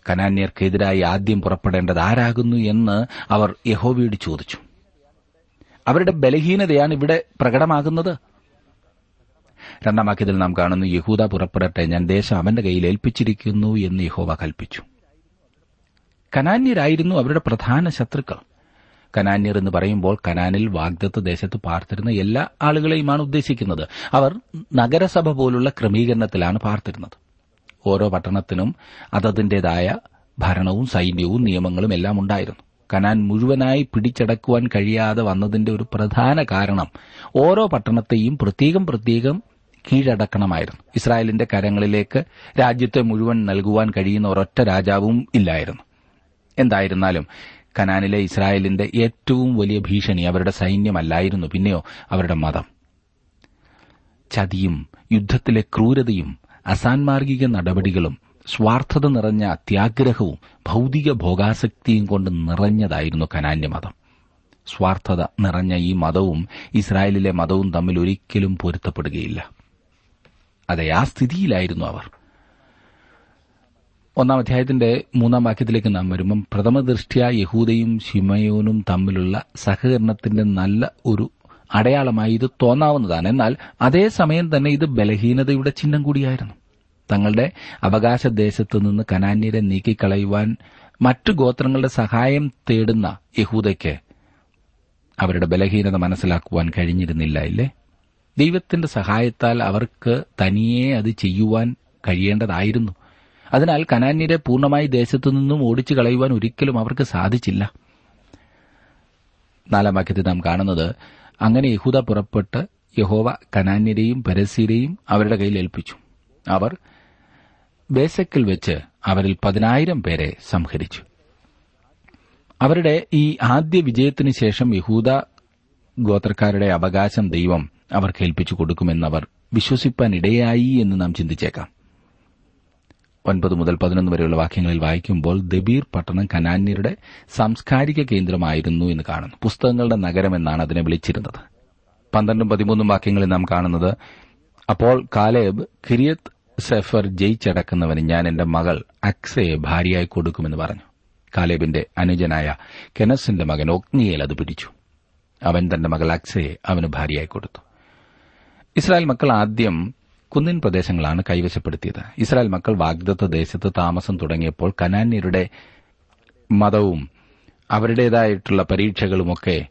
കനാന്യർക്കെതിരായി ആദ്യം പുറപ്പെടേണ്ടത് ആരാകുന്നു എന്ന് അവർ യഹോവയോട് ചോദിച്ചു. അവരുടെ ബലഹീനതയാണ് ഇവിടെ പ്രകടമാകുന്നത്. രണ്ടാം വാക്യത്തിൽ നാം കാണുന്നു യഹൂദ പുറപ്പെടട്ടെ ഞാൻ ദേശം അവന്റെ കയ്യിൽ ഏൽപ്പിച്ചിരിക്കുന്നു എന്ന് യഹോവ കൽപ്പിച്ചു. കനാന്യരായിരുന്നു അവരുടെ പ്രധാന ശത്രുക്കൾ. കനാന്യർ എന്ന് പറയുമ്പോൾ കനാനിൽ വാഗ്ദത്ത് ദേശത്ത് പാർത്തിരുന്ന എല്ലാ ആളുകളെയുമാണ് ഉദ്ദേശിക്കുന്നത്. അവർ നഗരസഭ പോലുള്ള ക്രമീകരണത്തിലാണ് പാർത്തിരുന്നത്. ഓരോ പട്ടണത്തിനും അതതിന്റേതായ ഭരണവും സൈന്യവും നിയമങ്ങളും എല്ലാം ഉണ്ടായിരുന്നു. കനാൻ മുഴുവനായി പിടിച്ചടക്കുവാൻ കഴിയാതെ വന്നതിന്റെ ഒരു പ്രധാന കാരണം ഓരോ പട്ടണത്തെയും പ്രത്യേകം പ്രത്യേകം കീഴടക്കണമായിരുന്നു. ഇസ്രായേലിന്റെ കരങ്ങളിലേക്ക് രാജ്യത്തെ മുഴുവൻ നൽകുവാൻ കഴിയുന്ന ഒരൊറ്റ രാജാവും ഇല്ലായിരുന്നു. എന്തായിരുന്നാലും കനാനിലെ ഇസ്രായേലിന്റെ ഏറ്റവും വലിയ ഭീഷണി അവരുടെ സൈന്യമല്ലായിരുന്നു പിന്നെയോ അവരുടെ മതം. ചതിയും യുദ്ധത്തിലെ ക്രൂരതയും അസാൻമാർഗിക നടപടികളും സ്വാർത്ഥത നിറഞ്ഞ അത്യാഗ്രഹവും ഭൗതിക ഭോഗാസക്തിയും കൊണ്ട് നിറഞ്ഞതായിരുന്നു കനാന്യ മതം. സ്വാർത്ഥത നിറഞ്ഞ ഈ മതവും ഇസ്രായേലിലെ മതവും തമ്മിൽ ഒരിക്കലും പൊരുത്തപ്പെടുകയില്ല. അതെ ആ സ്ഥിതിയിലായിരുന്നു അവർ. ഒന്നാം അധ്യായത്തിന്റെ മൂന്നാം വാക്യത്തിലേക്ക് നാം വരുമ്പം പ്രഥമ ദൃഷ്ടിയ യഹൂദയും ശിമയോനും തമ്മിലുള്ള സഹകരണത്തിന്റെ നല്ല ഒരു അടയാളമായി ഇത് തോന്നാവുന്നതാണ്. എന്നാൽ അതേസമയം തന്നെ ഇത് ബലഹീനതയുടെ ചിഹ്നം കൂടിയായിരുന്നു. തങ്ങളുടെ അവകാശ ദേശത്തു നിന്ന് കനാന്യരെ നീക്കിക്കളയുവാൻ മറ്റു ഗോത്രങ്ങളുടെ സഹായം തേടുന്ന യഹൂദയ്ക്ക് അവരുടെ ബലഹീനത മനസ്സിലാക്കുവാൻ കഴിഞ്ഞിരുന്നില്ല ഇല്ലേ? ദൈവത്തിന്റെ സഹായത്താൽ അവർക്ക് തനിയെ അത് ചെയ്യുവാൻ കഴിയേണ്ടതായിരുന്നു. അതിനാൽ കനാന്യരെ പൂർണമായി ദേശത്തു നിന്നും ഓടിച്ചു കളയുവാൻ ഒരിക്കലും അവർക്ക് സാധിച്ചില്ല. നാലാം വാക്യത്തിൽ നാം കാണുന്നത് അങ്ങനെ യഹൂദ പുറപ്പെട്ട് യഹോവ കനാന്യരെയും പരസ്യരെയും അവരുടെ കയ്യിൽ ഏൽപ്പിച്ചു. അവർ ബേസക്കിൽ വെച്ച് അവരിൽ പതിനായിരം പേരെ സംഹരിച്ചു. അവരുടെ ഈ ആദ്യ വിജയത്തിനു ശേഷം യഹൂദ ഗോത്രക്കാരുടെ അവകാശം ദൈവം അവർക്ക് ഏൽപ്പിച്ചു കൊടുക്കുമെന്നവർ വിശ്വസിപ്പാൻ ഇടയായി എന്ന് നാം ചിന്തിച്ചേക്കാം. ഒൻപത് മുതൽ പതിനൊന്ന് വരെയുള്ള വാക്യങ്ങളിൽ വായിക്കുമ്പോൾ ദബീർ പട്ടണം കനാന്യരുടെ സാംസ്കാരിക കേന്ദ്രമായിരുന്നു എന്ന് കാണുന്നു. പുസ്തകങ്ങളുടെ നഗരമെന്നാണ് അതിനെ വിളിച്ചിരുന്നത്. പന്ത്രണ്ടും പതിമൂന്നും വാക്യങ്ങളിൽ നാം കാണുന്നത് അപ്പോൾ കാലേബ് കിരിയത്ത് സെഫർ ജയിച്ചടക്കുന്നവന് ഞാൻ എന്റെ മകൾ അക്സയെ ഭാര്യയായി കൊടുക്കുമെന്ന് പറഞ്ഞു. കാലേബിന്റെ അനുജനായ കെനസിന്റെ മകൻ ഒഗ്നിയേൽ അത് പിടിച്ചു. അവൻ തന്റെ മകൾ അക്സയെ അവന് ഭാര്യയായി കൊടുത്തു. ഇസ്രായേൽ മക്കൾ ആദ്യം കുന്നിൻ പ്രദേശങ്ങളാണ് കൈവശപ്പെടുത്തിയത്. ഇസ്രായേൽ മക്കൾ വാഗ്ദത്ത ദേശത്ത് താമസം തുടങ്ങിയപ്പോൾ കനാന്യരുടെ മതവും അവരുടേതായിട്ടുള്ള പരീക്ഷകളുമൊക്കെ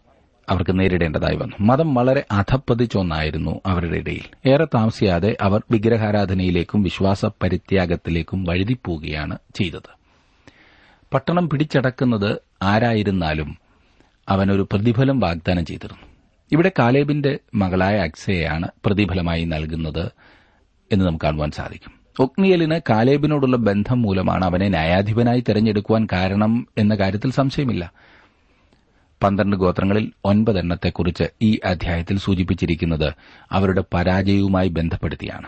അവർക്ക് നേരിടേണ്ടതായി വന്നു. മതം വളരെ അധപ്പതിച്ചൊന്നായിരുന്നു അവരുടെ ഇടയിൽ. ഏറെ താമസിയാതെ അവർ വിഗ്രഹാരാധനയിലേക്കും വിശ്വാസ പരിത്യാഗത്തിലേക്കും വഴുതിപ്പോവുകയാണ് ചെയ്തത്. പട്ടണം പിടിച്ചടക്കുന്നത് ആരായിരുന്നാലും അവനൊരു പ്രതിഫലം വാഗ്ദാനം ചെയ്തിരുന്നു. ഇവിടെ കാലേബിന്റെ മകളായ അക്സയെയാണ് പ്രതിഫലമായി നൽകുന്നത്. എന്ന് നമുക്ക് കാണുവാൻ സാധിക്കും. ഒക്നിയലിന് കാലേബിനോടുള്ള ബന്ധം മൂലമാണ് അവനെ ന്യായാധിപനായി തെരഞ്ഞെടുക്കുവാൻ കാരണം എന്ന കാര്യത്തിൽ സംശയമില്ല. പന്ത്രണ്ട് ഗോത്രങ്ങളിൽ ഒൻപതെണ്ണത്തെക്കുറിച്ച് ഈ അധ്യായത്തിൽ സൂചിപ്പിച്ചിരിക്കുന്നത് അവരുടെ പരാജയവുമായി ബന്ധപ്പെടുത്തിയാണ്.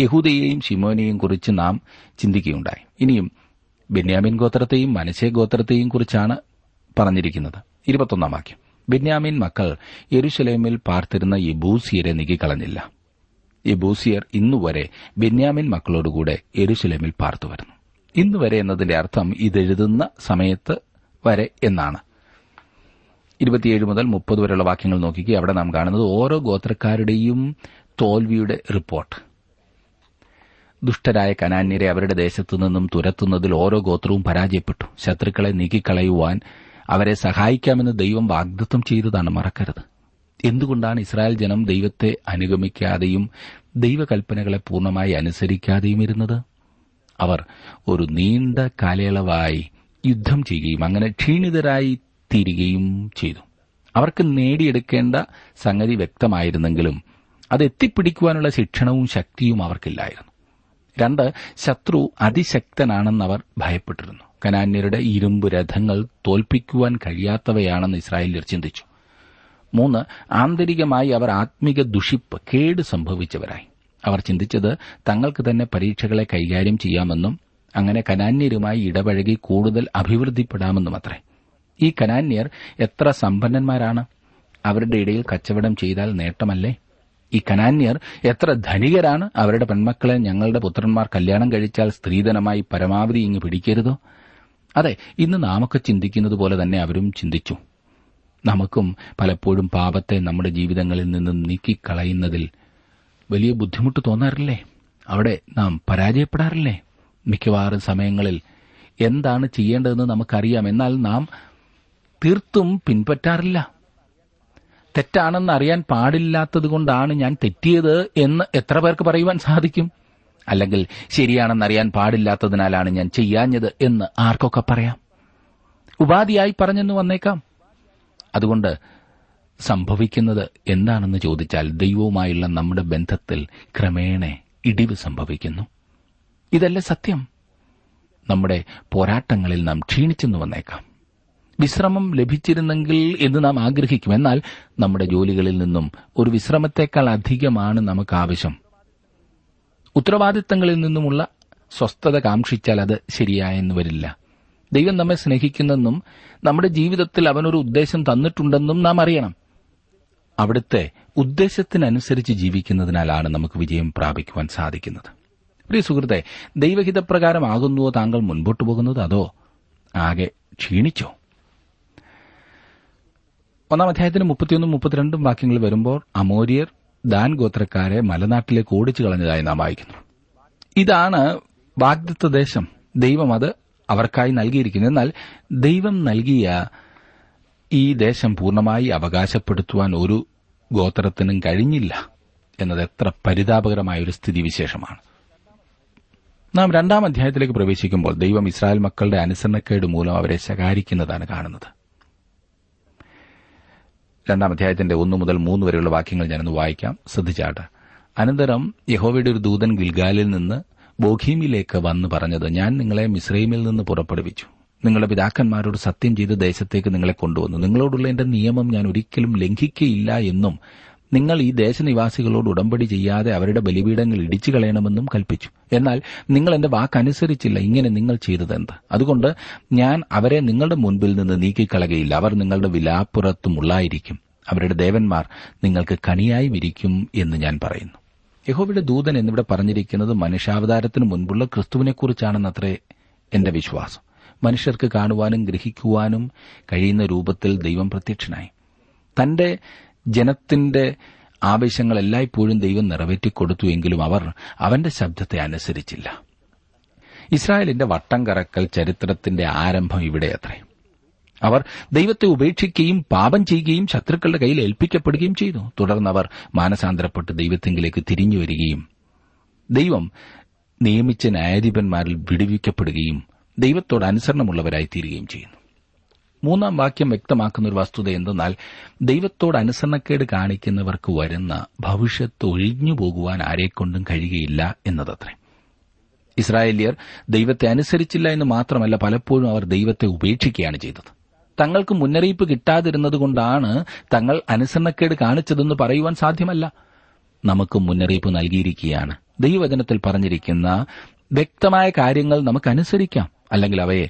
യഹൂദയെയും ഷിമോനെയും കുറിച്ച് നാം ചിന്തിക്കുകയുണ്ടായി. ഇനിയും ബെന്യാമിൻ ഗോത്രത്തെയും മനശേ ഗോത്രത്തെയും കുറിച്ചാണ് പറഞ്ഞിരിക്കുന്നത്. ബെന്യാമിൻ മക്കൾ യെരുശലേമിൽ പാർത്തിരുന്ന യബൂസിയരെ നീക്കിക്കളഞ്ഞില്ല. യബൂസിയർ ഇന്നുവരെ ബെന്യാമിൻ മക്കളോടുകൂടെ യെരുശലേമിൽ പാർത്തു വരുന്നു. ഇന്നുവരെ എന്നതിന്റെ അർത്ഥം ഇതെഴുതുന്ന സമയത്ത് വരെ എന്നാണ്. ഇരുപത്തിയേഴ് മുതൽ മുപ്പത് വരെയുള്ള വാക്യങ്ങൾ നോക്കിക്കുക അവിടെ നാം കാണുന്നത് ഓരോ ഗോത്രക്കാരുടെയും തോൽവിയുടെ റിപ്പോർട്ട്. ദുഷ്ടരായ കനാന്യരെ അവരുടെ ദേശത്തു നിന്നും തുരത്തുന്നതിൽ ഓരോ ഗോത്രവും പരാജയപ്പെട്ടു. ശത്രുക്കളെ നീക്കിക്കളയുവാൻ അവരെ സഹായിക്കാമെന്ന് ദൈവം വാഗ്ദത്വം ചെയ്തതാണ് മറക്കരുത്. എന്തുകൊണ്ടാണ് ഇസ്രായേൽ ജനം ദൈവത്തെ അനുഗമിക്കാതെയും ദൈവകൽപ്പനകളെ പൂർണമായി അനുസരിക്കാതെയും ഇരുന്നത്? അവർ ഒരു നീണ്ട കാലയളവായി യുദ്ധം ചെയ്യുകയും അങ്ങനെ ക്ഷീണിതരായി തീരുകയും ചെയ്തു. അവർക്ക് നേടിയെടുക്കേണ്ട സംഗതി വ്യക്തമായിരുന്നെങ്കിലും അത് എത്തിപ്പിടിക്കുവാനുള്ള ശിക്ഷണവും ശക്തിയും അവർക്കില്ലായിരുന്നു. രണ്ട് ശത്രു അതിശക്തനാണെന്ന് അവർ ഭയപ്പെട്ടിരുന്നു. കനാന്യരുടെ ഇരുമ്പ് രഥങ്ങൾ തോൽപ്പിക്കുവാൻ കഴിയാത്തവയാണെന്ന് ഇസ്രായേലിയർ ചിന്തിച്ചു മൂന്ന് ആന്തരികമായി അവർ ആത്മിക ദുഷിപ്പ് കേട് സംഭവിച്ചവരായി. അവർ ചിന്തിച്ചത് തങ്ങൾക്ക് തന്നെ പരീക്ഷകളെ കൈകാര്യം ചെയ്യാമെന്നും അങ്ങനെ കനാന്യരുമായി ഇടപഴകി കൂടുതൽ അഭിവൃദ്ധിപ്പെടാമെന്നും അത്രേ ഈ കനാന്യർ എത്ര സമ്പന്നന്മാരാണ്? അവരുടെ ഇടയിൽ കച്ചവടം ചെയ്താൽ നേട്ടമല്ലേ? ഈ കനാന്യർ എത്ര ധനികരാണ്? അവരുടെ പെൺമക്കളെ ഞങ്ങളുടെ പുത്രന്മാർ കല്യാണം കഴിച്ചാൽ സ്ത്രീധനമായി പരമാവധി ഇങ്ങ് പിടിക്കരുതോ? അതെ ഇന്ന് നാമൊക്കെ ചിന്തിക്കുന്നത് പോലെ തന്നെ അവരും ചിന്തിച്ചു. നമുക്കും പലപ്പോഴും പാപത്തെ നമ്മുടെ ജീവിതങ്ങളിൽ നിന്നും നീക്കിക്കളയുന്നതിൽ വലിയ ബുദ്ധിമുട്ട് തോന്നാറില്ലേ? അവിടെ നാം പരാജയപ്പെടാറില്ലേ? മിക്കവാറും സമയങ്ങളിൽ എന്താണ് ചെയ്യേണ്ടതെന്ന് നമുക്കറിയാം. എന്നാൽ നാം തീർത്തും പിൻപറ്റാറില്ല. തെറ്റാണെന്ന് അറിയാൻ പാടില്ലാത്തതുകൊണ്ടാണ് ഞാൻ തെറ്റിയത് എന്ന് എത്ര പേർക്ക് പറയുവാൻ സാധിക്കും? അല്ലെങ്കിൽ ശരിയാണെന്ന് അറിയാൻ പാടില്ലാത്തതിനാലാണ് ഞാൻ ചെയ്യാഞ്ഞത് എന്ന് ആർക്കൊക്കെ പറയാം? ഉപാധിയായി പറഞ്ഞെന്ന് വന്നേക്കാം. അതുകൊണ്ട് സംഭവിക്കുന്നത് എന്താണെന്ന് ചോദിച്ചാൽ ദൈവവുമായുള്ള നമ്മുടെ ബന്ധത്തിൽ ക്രമേണ ഇടിവ് സംഭവിക്കുന്നു. ഇതല്ല സത്യം. നമ്മുടെ പോരാട്ടങ്ങളിൽ നാം ക്ഷീണിച്ചെന്ന് വന്നേക്കാം. വിശ്രമം ലഭിച്ചിരുന്നെങ്കിൽ എന്ന് നാം ആഗ്രഹിക്കും. എന്നാൽ നമ്മുടെ ജോലികളിൽ നിന്നും ഒരു വിശ്രമത്തെക്കാൾ അധികമാണ് നമുക്ക് ആവശ്യം ഉത്തരവാദിത്തങ്ങളിൽ നിന്നുമുള്ള സ്വസ്ഥത കാക്ഷിച്ചാൽ അത് ശരിയായെന്ന് വരില്ല. ദൈവം നമ്മെ സ്നേഹിക്കുന്നെന്നും നമ്മുടെ ജീവിതത്തിൽ അവനൊരു ഉദ്ദേശം തന്നിട്ടുണ്ടെന്നും നാം അറിയണം. അവിടുത്തെ ഉദ്ദേശത്തിനനുസരിച്ച് ജീവിക്കുന്നതിനാലാണ് നമുക്ക് വിജയം പ്രാപിക്കുവാൻ സാധിക്കുന്നത്. പ്രിയ സുഹൃത്തെ ദൈവഹിതപ്രകാരമാകുന്നുവോ താങ്കൾ മുൻപോട്ട് പോകുന്നത്? അതോ ആകെ ക്ഷീണിച്ചോ? ഒന്നാം അധ്യായത്തിന് മുപ്പത്തിയൊന്നും മുപ്പത്തിരണ്ടും വാക്യങ്ങൾ വരുമ്പോൾ അമോരിയർ ദാൻ ഗോത്രക്കാരെ മലനാട്ടിലേക്ക് ഓടിച്ചു കളഞ്ഞതായി നാം വായിക്കുന്നു. ഇതാണ് വാഗ്ദത്ത ദേശം ദൈവം അത് അവർക്കായി നൽകിയിരിക്കുന്നു. എന്നാൽ ദൈവം നൽകിയ ഈ ദേശം പൂർണമായി അവകാശപ്പെടുത്തുവാൻ ഒരു ഗോത്രത്തിനും കഴിഞ്ഞില്ല എന്നത് എത്ര പരിതാപകരമായ ഒരു സ്ഥിതിവിശേഷമാണ്. നാം രണ്ടാം അധ്യായത്തിലേക്ക് പ്രവേശിക്കുമ്പോൾ ദൈവം ഇസ്രായേൽ മക്കളുടെ അനുസരണക്കേട് മൂലം അവരെ ശകാരിക്കുന്നതാണ് കാണുന്നത്. രണ്ടാം അധ്യായത്തിന്റെ ഒന്നു മുതൽ മൂന്ന് വരെയുള്ള വാക്യങ്ങൾ ഞാനൊന്ന് വായിക്കാം. ശ്രദ്ധിച്ചാട്ട്. അനന്തരം യഹോവയുടെ ഒരു ദൂതൻ ഗിൽഗാലിൽ നിന്ന് ബോഖീമിലേക്ക് വന്ന് പറഞ്ഞത് ഞാൻ നിങ്ങളെ മിസ്രൈമിൽ നിന്ന് പുറപ്പെടുവിച്ചു. നിങ്ങളുടെ പിതാക്കന്മാരോട് സത്യം ചെയ്ത് ദേശത്തേക്ക് നിങ്ങളെ കൊണ്ടുവന്നു. നിങ്ങളോടുള്ള എന്റെ നിയമം ഞാൻ ഒരിക്കലും ലംഘിക്കയില്ല എന്നും നിങ്ങൾ ഈ ദേശനിവാസികളോട് ഉടമ്പടി ചെയ്യാതെ അവരുടെ ബലിപീഠങ്ങൾ ഇടിച്ചു കളയണമെന്നും കൽപ്പിച്ചു. എന്നാൽ നിങ്ങൾ എന്റെ വാക്കനുസരിച്ചില്ല ഇങ്ങനെ നിങ്ങൾ ചെയ്തതെന്ത്? അതുകൊണ്ട് ഞാൻ അവരെ നിങ്ങളുടെ മുൻപിൽ നിന്ന് നീക്കിക്കളകയില്ല. അവർ നിങ്ങളുടെ വിലാപ്പുറത്തുമുള്ളായിരിക്കും. അവരുടെ ദേവന്മാർ നിങ്ങൾക്ക് കണിയായി വിരിക്കും എന്ന് ഞാൻ പറയുന്നു. യഹോവയുടെ ദൂതൻ എന്നിവിടെ പറഞ്ഞിരിക്കുന്നത് മനുഷ്യാവതാരത്തിന് മുൻപുള്ള ക്രിസ്തുവിനെക്കുറിച്ചാണെന്നത്രേ എന്റെ വിശ്വാസം. മനുഷ്യർക്ക് കാണുവാനും ഗ്രഹിക്കുവാനും കഴിയുന്ന രൂപത്തിൽ ദൈവം പ്രത്യക്ഷനായി. തന്റെ ജനത്തിന്റെ ആവശ്യങ്ങൾ എല്ലായ്പ്പോഴും ദൈവം നിറവേറ്റിക്കൊടുത്തു എങ്കിലും അവർ അവന്റെ ശബ്ദത്തെ അനുസരിച്ചില്ല. ഇസ്രായേലിന്റെ വട്ടം കറക്കൽ ചരിത്രത്തിന്റെ ആരംഭം ഇവിടെയത്രേ. അവർ ദൈവത്തെ ഉപേക്ഷിക്കുകയും പാപം ചെയ്യുകയും ശത്രുക്കളുടെ കയ്യിൽ ഏൽപ്പിക്കപ്പെടുകയും ചെയ്തു. തുടർന്ന് അവർ മാനസാന്തരപ്പെട്ട് ദൈവത്തെങ്കിലേക്ക് തിരിഞ്ഞു വരികയും ദൈവം നിയമിച്ച ന്യായാധിപന്മാരിൽ വിടുവിക്കപ്പെടുകയും ദൈവത്തോട് അനുസരണമുള്ളവരായി തീരുകയും ചെയ്യുന്നു. മൂന്നാം വാക്യം വ്യക്തമാക്കുന്ന ഒരു വസ്തുത എന്തെന്നാൽ ദൈവത്തോട് അനുസരണക്കേട് കാണിക്കുന്നവർക്ക് വരുന്ന ഭവിഷ്യത്ത് ഒഴിഞ്ഞു പോകുവാൻ ആരെക്കൊണ്ടും കഴിയുകയില്ല എന്നതത്രേ. ഇസ്രായേലിയർ ദൈവത്തെ അനുസരിച്ചില്ല എന്ന് മാത്രമല്ല പലപ്പോഴും അവർ ദൈവത്തെ ഉപേക്ഷിക്കുകയാണ് ചെയ്തത്. തങ്ങൾക്ക് മുന്നറിയിപ്പ് കിട്ടാതിരുന്നതുകൊണ്ടാണ് തങ്ങൾ അനുസരണക്കേട് കാണിച്ചതെന്ന് പറയുവാൻ സാധ്യമല്ല. നമുക്ക് മുന്നറിയിപ്പ് നൽകിയിരിക്കുകയാണ്. ദൈവവചനത്തിൽ പറഞ്ഞിരിക്കുന്ന വ്യക്തമായ കാര്യങ്ങൾ നമുക്ക് അനുസരിക്കാം. അല്ലെങ്കിൽ അവയെ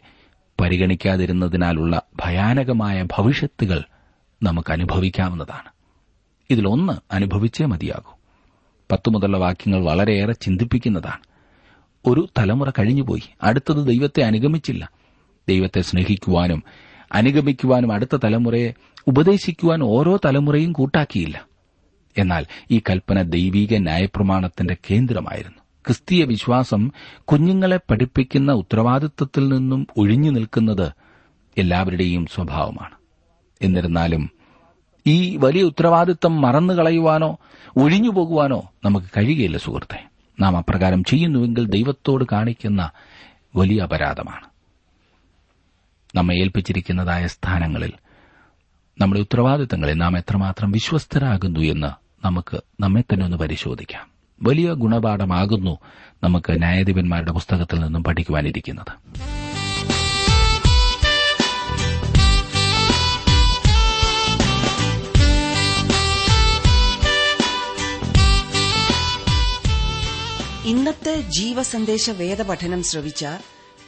പരിഗണിക്കാതിരുന്നതിനാലുള്ള ഭയാനകമായ ഭവിഷ്യത്തുകൾ നമുക്ക് അനുഭവിക്കാവുന്നതാണ്. ഇതിലൊന്ന് അനുഭവിച്ചേ മതിയാകൂ. പത്തു മുതലുള്ള വാക്യങ്ങൾ വളരെയേറെ ചിന്തിപ്പിക്കുന്നതാണ്. ഒരു തലമുറ കഴിഞ്ഞുപോയി. അടുത്തത് ദൈവത്തെ അനുഗമിച്ചില്ല. ദൈവത്തെ സ്നേഹിക്കുവാനും അനുഗമിക്കുവാനും അടുത്ത തലമുറയെ ഉപദേശിക്കുവാൻ ഓരോ തലമുറയും കൂട്ടാക്കിയില്ല. എന്നാൽ ഈ കൽപ്പന ദൈവീക ന്യായപ്രമാണത്തിന്റെ കേന്ദ്രമായിരുന്നു. ക്രിസ്തീയ വിശ്വാസം കുഞ്ഞുങ്ങളെ പഠിപ്പിക്കുന്ന ഉത്തരവാദിത്വത്തിൽ നിന്നും ഒഴിഞ്ഞു നിൽക്കുന്നത് എല്ലാവരുടെയും സ്വഭാവമാണ്. എന്നിരുന്നാലും ഈ വലിയ ഉത്തരവാദിത്വം മറന്നു കളയുവാനോ ഒഴിഞ്ഞു പോകുവാനോ നമുക്ക് കഴിയുകയില്ല സുഹൃത്തെ. നാം അപ്രകാരം ചെയ്യുന്നുവെങ്കിൽ ദൈവത്തോട് കാണിക്കുന്ന വലിയ അപരാധമാണ്. നമ്മെ ഏൽപ്പിച്ചിരിക്കുന്നതായ സ്ഥാനങ്ങളിൽ. നമ്മുടെ ഉത്തരവാദിത്തങ്ങളിൽ നാം എത്രമാത്രം വിശ്വസ്തരാകുന്നു എന്ന് നമുക്ക് നമ്മെ തന്നെ ഒന്ന് പരിശോധിക്കാം. വലിയ ഗുണപാഠമാകുന്നു നമുക്ക് ന്യായാധിപന്മാരുടെ പുസ്തകത്തിൽ നിന്നും പഠിക്കുവാനിരിക്കുന്നത്. ഇന്നത്തെ ജീവസന്ദേശ വേദപഠനം ശ്രവിച്ച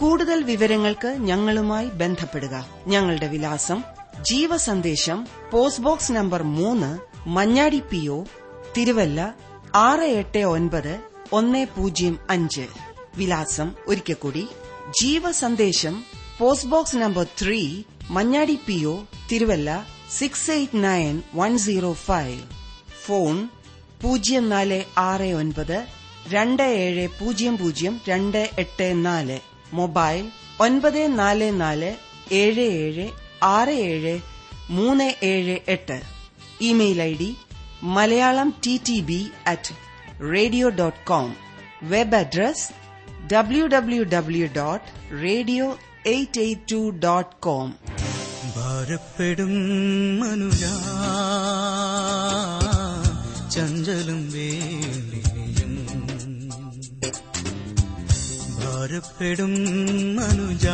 കൂടുതൽ വിവരങ്ങൾക്ക് ഞങ്ങളുമായി ബന്ധപ്പെടുക. ഞങ്ങളുടെ വിലാസം ജീവസന്ദേശം പോസ്റ്റ് ബോക്സ് നമ്പർ മൂന്ന് മഞ്ഞാടി പി ഒ തിരുവല്ല ആറ് എട്ട് ഒൻപത് ഒന്ന് പൂജ്യം അഞ്ച്. വിലാസം ഒരിക്കൽ കൂടി ജീവസന്ദേശം post box number three Manjadi P O Thiruvalla six eight nine one zero five phone പൂജ്യം നാല് ആറ് ഒൻപത് രണ്ട് ഏഴ് പൂജ്യം പൂജ്യം രണ്ട് എട്ട് നാല്. മൊബൈൽ ഒൻപത് നാല് നാല് ഏഴ് ഏഴ് ആറ് ഏഴ് മൂന്ന് ഏഴ് എട്ട്. Email I D Malayalam T T B at radio dot com web address W W W dot radio eight eight two dot com ഭാരപ്പെടും മനുജാ ഭാരപ്പെടും മനുജ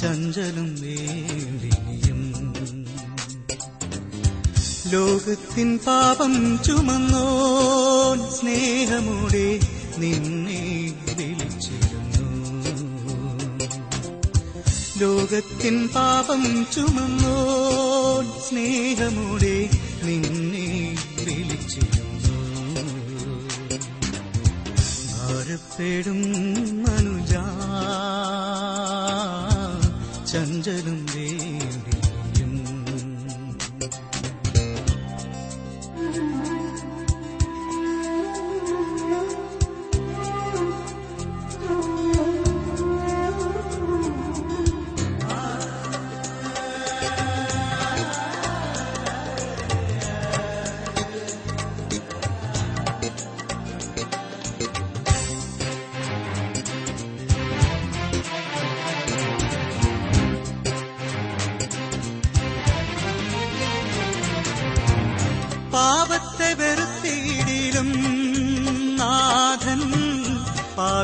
ചഞ്ചലും വേണ്ടിയും. ലോകത്തിൻ പാപം ചുമന്നോ സ്നേഹമൂടെ നിന്നെ വിളിച്ചിരുന്നു. ലോകത്തിൻ പാപം ചുമന്നോ സ്നേഹമൂടെ നിന്നെ ഭാരപ്പെടും മനുജാ ചഞ്ചലും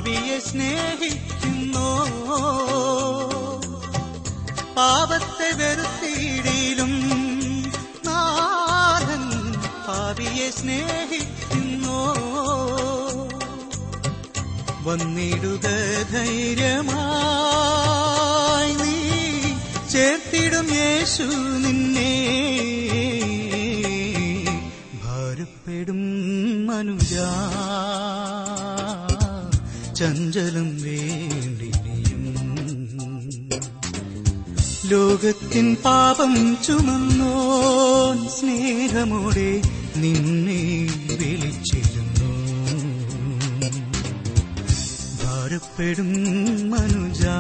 പാപിയെ സ്നേഹിക്കുന്നു. പാപത്തെ വെറുത്തിയിടയിലും നാഥൻ പാപിയെ സ്നേഹിക്കുന്നു. വന്നിടുക ധൈര്യമായി നീ ചേർത്തിടും യേശു നിന്നെ. ഭാരപ്പെടും മനുജാ. ചഞ്ചലം വേണ്ടിയും ലോകത്തിൻ പാപം ചുമന്നോ സ്നേഹമോടെ നിന്നെ വിളിച്ചിരുന്നു. ഭാരപ്പെടും മനുജാ